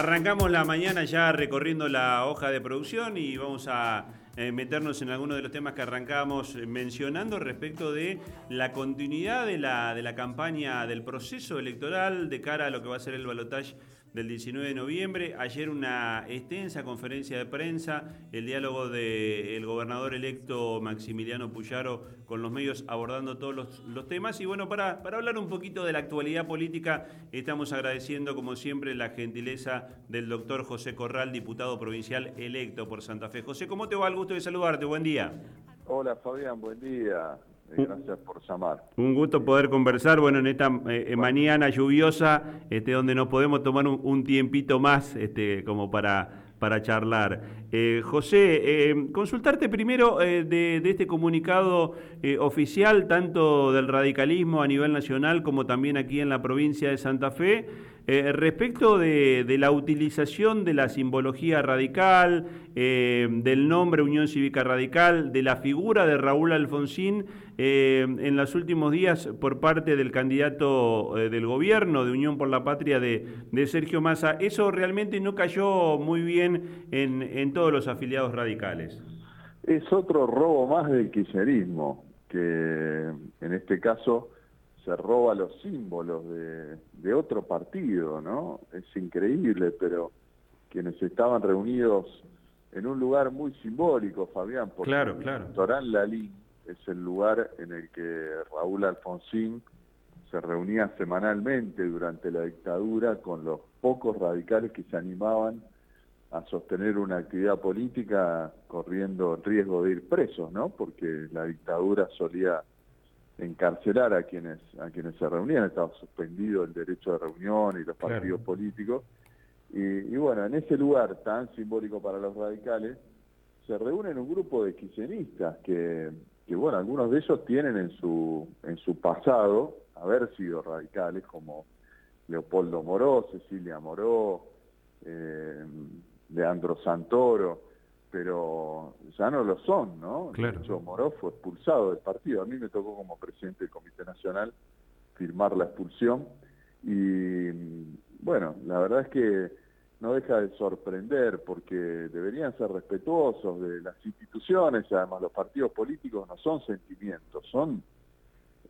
Arrancamos la mañana ya recorriendo la hoja de producción y vamos a eh, meternos en algunos de los temas que arrancamos mencionando respecto de la continuidad de la, de la campaña del proceso electoral de cara a lo que va a ser el balotaje del 19 de noviembre. Ayer una extensa conferencia de prensa, el diálogo del gobernador electo Maximiliano Puyaro con los medios abordando todos los, temas. Y bueno, para, para hablar un poquito de la actualidad política, estamos agradeciendo como siempre la gentileza del doctor José Corral, diputado provincial electo por Santa Fe. José, ¿cómo te va? El gusto de saludarte. Buen día. Hola Fabián, buen día. Gracias por llamar. Un gusto poder conversar, bueno, en esta eh, mañana lluviosa, este, donde nos podemos tomar un, tiempito más este, como para, para charlar. Eh, José, eh, consultarte primero de, este comunicado oficial, tanto del radicalismo a nivel nacional como también aquí en la provincia de Santa Fe, respecto de, la utilización de la simbología radical, del nombre Unión Cívica Radical, de la figura de Raúl Alfonsín eh, en los últimos días por parte del candidato eh, del gobierno de Unión por la Patria de, Sergio Massa. Eso realmente no cayó muy bien en, todos los afiliados radicales. Es otro robo más del kirchnerismo, que en este caso se roba los símbolos de, otro partido, ¿no? Es increíble, pero quienes estaban reunidos en un lugar muy simbólico, Fabián, porque claro, claro. el Lalín es el lugar en el que Raúl Alfonsín se reunía semanalmente durante la dictadura con los pocos radicales que se animaban a sostener una actividad política corriendo el riesgo de ir presos, ¿no? Porque la dictadura solía encarcelar a quienes a quienes se reunían, estaba suspendido el derecho de reunión y los partidos políticos. Y, y, bueno, en ese lugar tan simbólico para los radicales, se reúnen un grupo de kirchneristas que que bueno, algunos de ellos tienen en su, en su pasado haber sido radicales, como Leopoldo Moró, Cecilia Moró, eh, Leandro Santoro, pero ya no lo son, ¿no? Claro. De hecho, Moró fue expulsado del partido. A mí me tocó como presidente del Comité Nacional firmar la expulsión y bueno, la verdad es que no deja de sorprender porque deberían ser respetuosos de las instituciones y además los partidos políticos no son sentimientos, son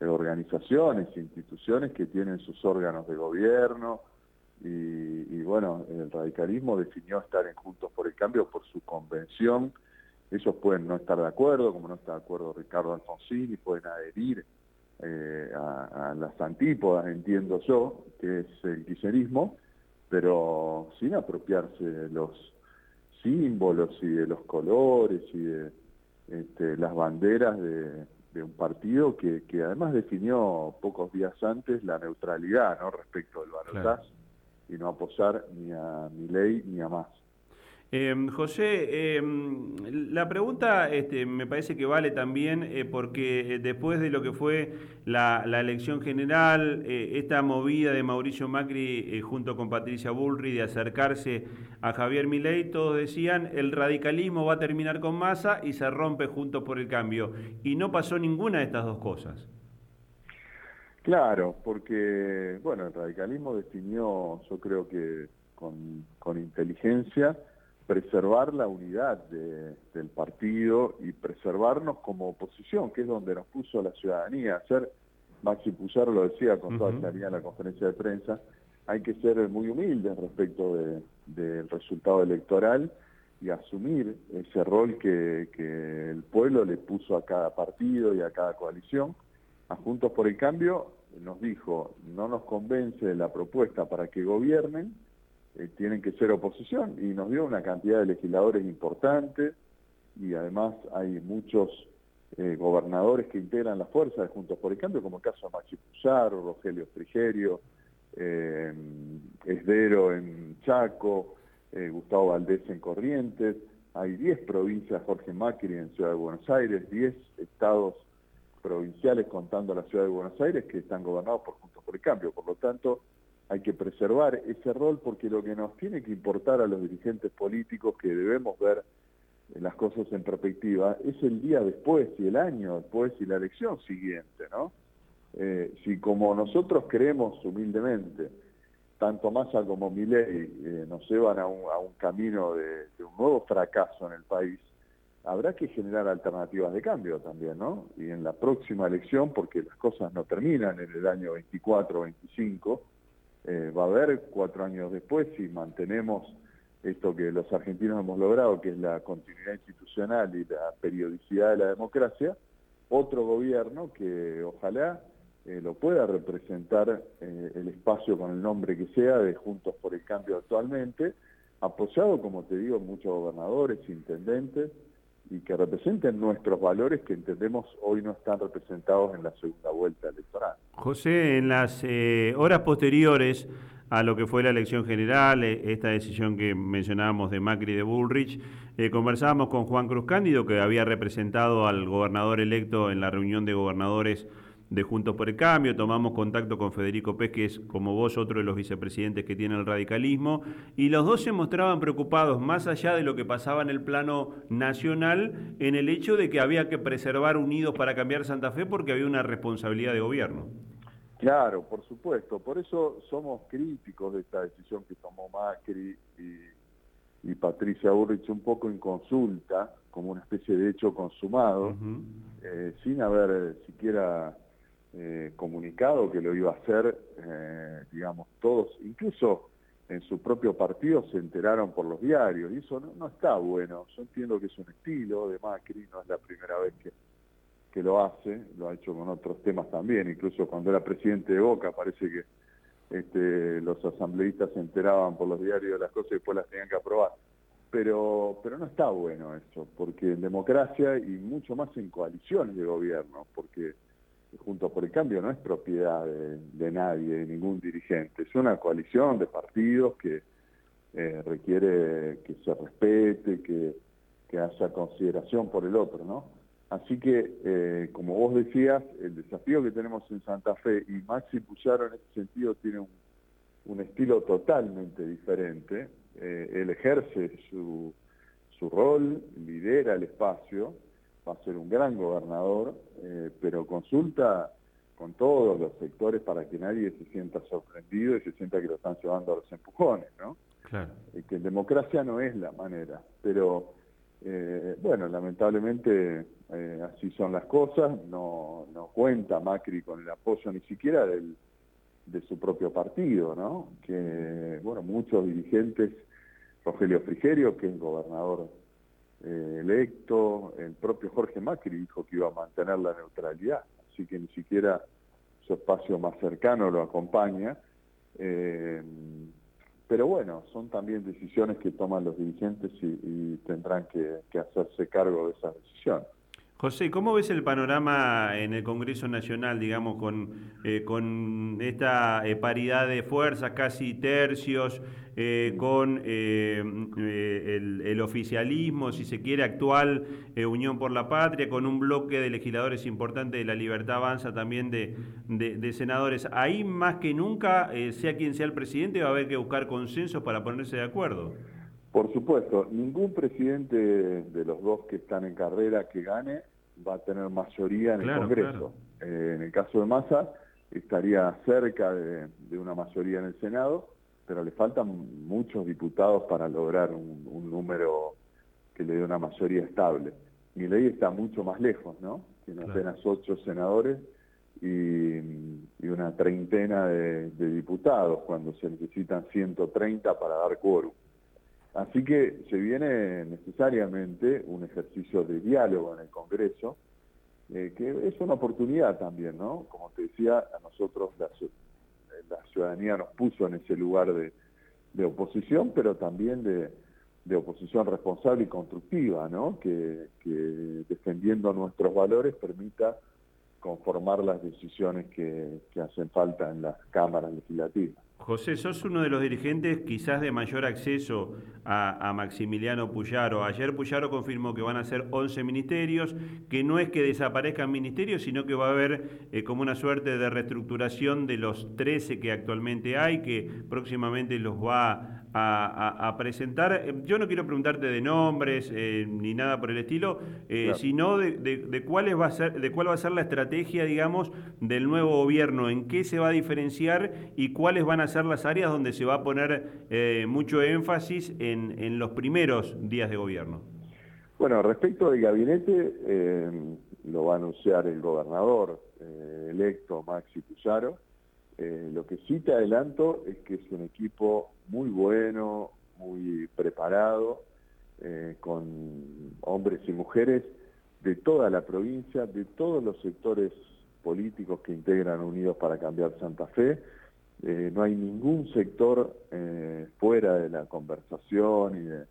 organizaciones, instituciones que tienen sus órganos de gobierno y, bueno, el radicalismo definió estar en Juntos por el Cambio por su convención. Ellos pueden no estar de acuerdo, como no está de acuerdo Ricardo Alfonsín, y pueden adherir eh, a, a, las antípodas, entiendo yo, que es el kirchnerismo, pero sin apropiarse de los símbolos y de los colores y de este, las banderas de, un partido que, además definió pocos días antes la neutralidad ¿no? respecto del balotaje y no apoyar ni a mi ley ni a más. Em, José, em, la pregunta este, me parece que vale también eh, porque eh, después de lo que fue la, elección general, eh, esta movida de Mauricio Macri junto con Patricia Bullrich de acercarse a Javier Milei, todos decían el radicalismo va a terminar con masa y se rompe juntos por el cambio. Y no pasó ninguna de estas dos cosas. Claro, porque bueno, el radicalismo definió, yo creo que con, con inteligencia, preservar la unidad del partido y preservarnos como oposición, que es donde nos puso la ciudadanía. Hacer, Maxi Puyaro lo decía con toda claridad en la conferencia de prensa, hay que ser muy humildes respecto del resultado electoral y asumir ese rol que, que, el pueblo le puso a cada partido y a cada coalición. Juntos por el Cambio nos dijo, no nos convence la propuesta para que gobiernen, eh, tienen que ser oposición y nos dio una cantidad de legisladores importantes y además hay muchos eh, gobernadores que integran la fuerza de Juntos por el Cambio, como el caso de Maxi Puzarro, Rogelio Frigerio, eh, Esdero en Chaco, Gustavo Valdés en Corrientes, hay 10 provincias Jorge Macri en Ciudad de Buenos Aires, 10 estados provinciales contando la Ciudad de Buenos Aires que están gobernados por Juntos por el Cambio, por lo tanto hay que preservar ese rol porque lo que nos tiene que importar a los dirigentes políticos que debemos ver las cosas en perspectiva es el día después y el año después y la elección siguiente, ¿no? Eh, si como nosotros creemos humildemente tanto Massa como Milei eh, nos llevan a un, camino de, un nuevo fracaso en el país, habrá que generar alternativas de cambio también, ¿no? Y en la próxima elección, porque las cosas no terminan en el año 24 o 25, va a haber cuatro años después si mantenemos esto que los argentinos hemos logrado, que es la continuidad institucional y la periodicidad de la democracia, otro gobierno que ojalá eh, lo pueda representar eh, el espacio con el nombre que sea de Juntos por el Cambio actualmente, apoyado, como te digo, muchos gobernadores, intendentes, y que representen nuestros valores que entendemos hoy no están representados en la segunda vuelta electoral. José, en las eh, horas posteriores a lo que fue la elección general, eh, esta decisión que mencionábamos de Macri y de Bullrich. Eh, conversábamos con Juan Cruz Cándido, que había representado al gobernador electo en la reunión de gobernadores de Juntos por el Cambio, tomamos contacto con Federico Pez, que es como vos otro de los vicepresidentes que tiene el radicalismo, y los dos se mostraban preocupados, más allá de lo que pasaba en el plano nacional, en el hecho de que había que preservar unidos para cambiar Santa Fe porque había una responsabilidad de gobierno. Claro, por supuesto. Por eso somos críticos de esta decisión que tomó Macri y, Patricia Burrich un poco en consulta, como una especie de hecho consumado, eh, sin haber siquiera eh, comunicado que lo iba a hacer, digamos, todos, incluso en su propio partido se enteraron por los diarios, y eso no, no está bueno. Yo entiendo que es un estilo de Macri, no es la primera vez que que lo hace, lo ha hecho con otros temas también, incluso cuando era presidente de Boca parece que este, los asambleístas se enteraban por los diarios de las cosas y después las tenían que aprobar. Pero, pero no está bueno eso, porque en democracia y mucho más en coaliciones de gobierno, porque Junto por el Cambio no es propiedad de, nadie, de ningún dirigente, es una coalición de partidos que eh, requiere que se respete, que, que haya consideración por el otro, ¿no? Así que, eh, como vos decías, el desafío que tenemos en Santa Fe, y Maxi Puyaro en este sentido tiene un, estilo totalmente diferente, eh, él ejerce su, su rol, lidera el espacio, va a ser un gran gobernador, eh, pero consulta con todos los sectores para que nadie se sienta sorprendido y se sienta que lo están llevando a los empujones, ¿no? Claro. que en democracia no es la manera, pero eh, bueno, lamentablemente eh, así son las cosas, no, no cuenta Macri con el apoyo ni siquiera del, de su propio partido, ¿no? Que, bueno, muchos dirigentes, Rogelio Frigerio, que es gobernador eh, electo, el propio Jorge Macri dijo que iba a mantener la neutralidad, así que ni siquiera su espacio más cercano lo acompaña. Eh, pero bueno, son también decisiones que toman los dirigentes y, tendrán que, hacerse cargo de esas decisiones. José, ¿cómo ves el panorama en el Congreso Nacional, digamos, con, eh, con esta eh, paridad de fuerzas, casi tercios, eh, con el, oficialismo, si se quiere, actual Unión por la Patria, con un bloque de legisladores importante de la Libertad Avanza, también de, de senadores? Ahí más que nunca, sea quien sea el presidente, va a haber que buscar consensos para ponerse de acuerdo. Por supuesto, ningún presidente de los dos que están en carrera que gane va a tener mayoría en el Congreso. Eh, en el caso de Massa estaría cerca de, una mayoría en el Senado, pero le faltan muchos diputados para lograr un, número que le dé una mayoría estable. Mi ley está mucho más lejos, ¿no? Tiene apenas ocho senadores y, una treintena de, de, diputados, cuando se necesitan 130 para dar quórum. Así que se viene necesariamente un ejercicio de diálogo en el Congreso, eh, que es una oportunidad también, ¿no? Como te decía, a nosotros la, ciudadanía nos puso en ese lugar de, oposición, pero también de, oposición responsable y constructiva, ¿no? Que, defendiendo nuestros valores permita conformar las decisiones que hacen falta en las cámaras legislativas. José, sos uno de los dirigentes quizás de mayor acceso a, Maximiliano Puyaro. Ayer Puyaro confirmó que van a ser 11 ministerios, que no es que desaparezcan ministerios, sino que va a haber eh, como una suerte de reestructuración de los 13 que actualmente hay, que próximamente los va a, presentar. Yo no quiero preguntarte de nombres ni nada por el estilo, sino de, de, cuál va a ser, de cuál va a ser la estrategia, digamos, del nuevo gobierno, en qué se va a diferenciar y cuáles van a ser las áreas donde se va a poner mucho énfasis en, en los primeros días de gobierno. Bueno, respecto del gabinete, eh, lo va a anunciar el gobernador eh, electo Maxi Pizarro. Eh, lo que sí te adelanto es que es un equipo muy bueno, muy preparado, con hombres y mujeres de toda la provincia, de todos los sectores políticos que integran Unidos para Cambiar Santa Fe. no hay ningún sector fuera de la conversación y de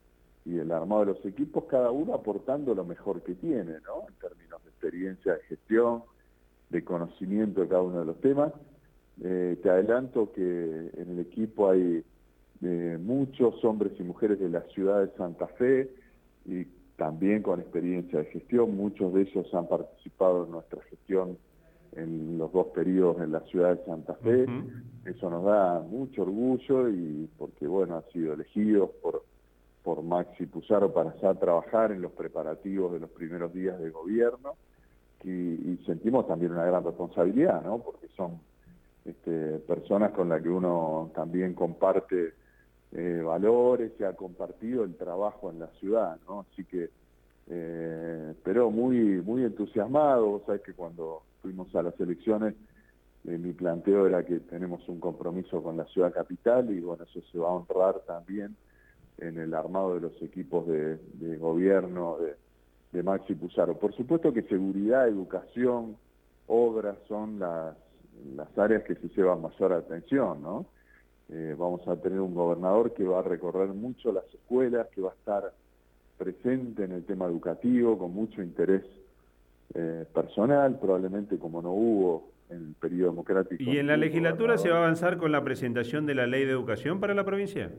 y el armado de los equipos, cada uno aportando lo mejor que tiene, ¿no? En términos de experiencia de gestión, de conocimiento de cada uno de los temas. Eh, te adelanto que en el equipo hay eh, muchos hombres y mujeres de la ciudad de Santa Fe y también con experiencia de gestión. Muchos de ellos han participado en nuestra gestión en los dos periodos en la ciudad de Santa Fe. Eso nos da mucho orgullo y porque, bueno, han sido elegidos por por Maxi Puzaro para ya trabajar en los preparativos de los primeros días de gobierno y, sentimos también una gran responsabilidad, ¿no? Porque son este, personas con las que uno también comparte eh, valores y ha compartido el trabajo en la ciudad, ¿no? Así que, eh, pero muy, muy entusiasmado, vos sabés que cuando fuimos a las elecciones eh, mi planteo era que tenemos un compromiso con la ciudad capital y bueno, eso se va a honrar también en el armado de los equipos de, gobierno de, Maxi Puzaro. Por supuesto que seguridad, educación, obras son las, las áreas que se llevan mayor atención, ¿no? Eh, vamos a tener un gobernador que va a recorrer mucho las escuelas, que va a estar presente en el tema educativo con mucho interés eh, personal, probablemente como no hubo en el periodo democrático. ¿Y en la legislatura se va a avanzar con la presentación de la ley de educación para la provincia?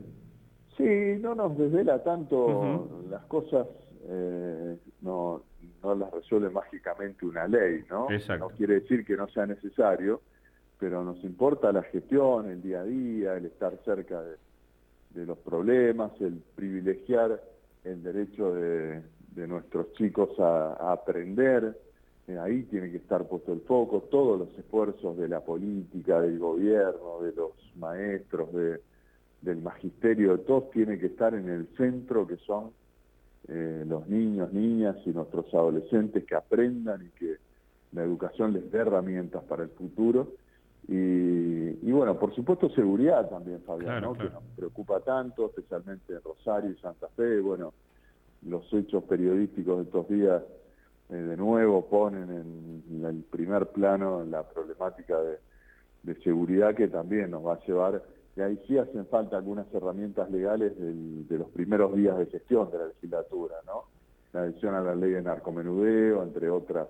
Sí, no nos desvela tanto las cosas, eh, no, no las resuelve mágicamente una ley, ¿no? No quiere decir que no sea necesario, pero nos importa la gestión, el día a día, el estar cerca de, los problemas, el privilegiar el derecho de, nuestros chicos a, aprender. Eh, ahí tiene que estar puesto el foco, todos los esfuerzos de la política, del gobierno, de los maestros, de del magisterio de todos tiene que estar en el centro, que son eh, los niños, niñas y nuestros adolescentes que aprendan y que la educación les dé herramientas para el futuro. Y, bueno, por supuesto seguridad también, Fabián, que nos preocupa tanto, especialmente en Rosario y Santa Fe. Bueno, los hechos periodísticos de estos días eh, de nuevo ponen en, el primer plano la problemática de, de seguridad que también nos va a llevar y ahí sí hacen falta algunas herramientas legales de los primeros días de gestión de la legislatura, ¿no? La adhesión a la ley de narcomenudeo, entre otras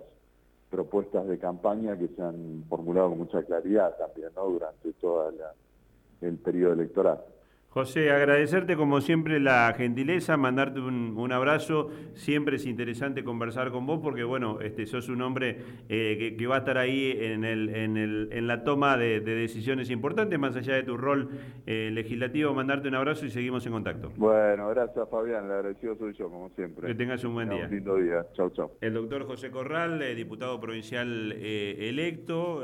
propuestas de campaña que se han formulado con mucha claridad también, ¿no? Durante todo el periodo electoral. José, agradecerte como siempre la gentileza, mandarte un, abrazo. Siempre es interesante conversar con vos porque, bueno, este, sos un hombre eh, que, va a estar ahí en, el, en, el, en la toma de, decisiones importantes, más allá de tu rol eh, legislativo. Mandarte un abrazo y seguimos en contacto. Bueno, gracias Fabián, le agradecido soy yo, como siempre. Que tengas un buen día. Un lindo día. Chau, chau. El doctor José Corral, eh, diputado provincial electo.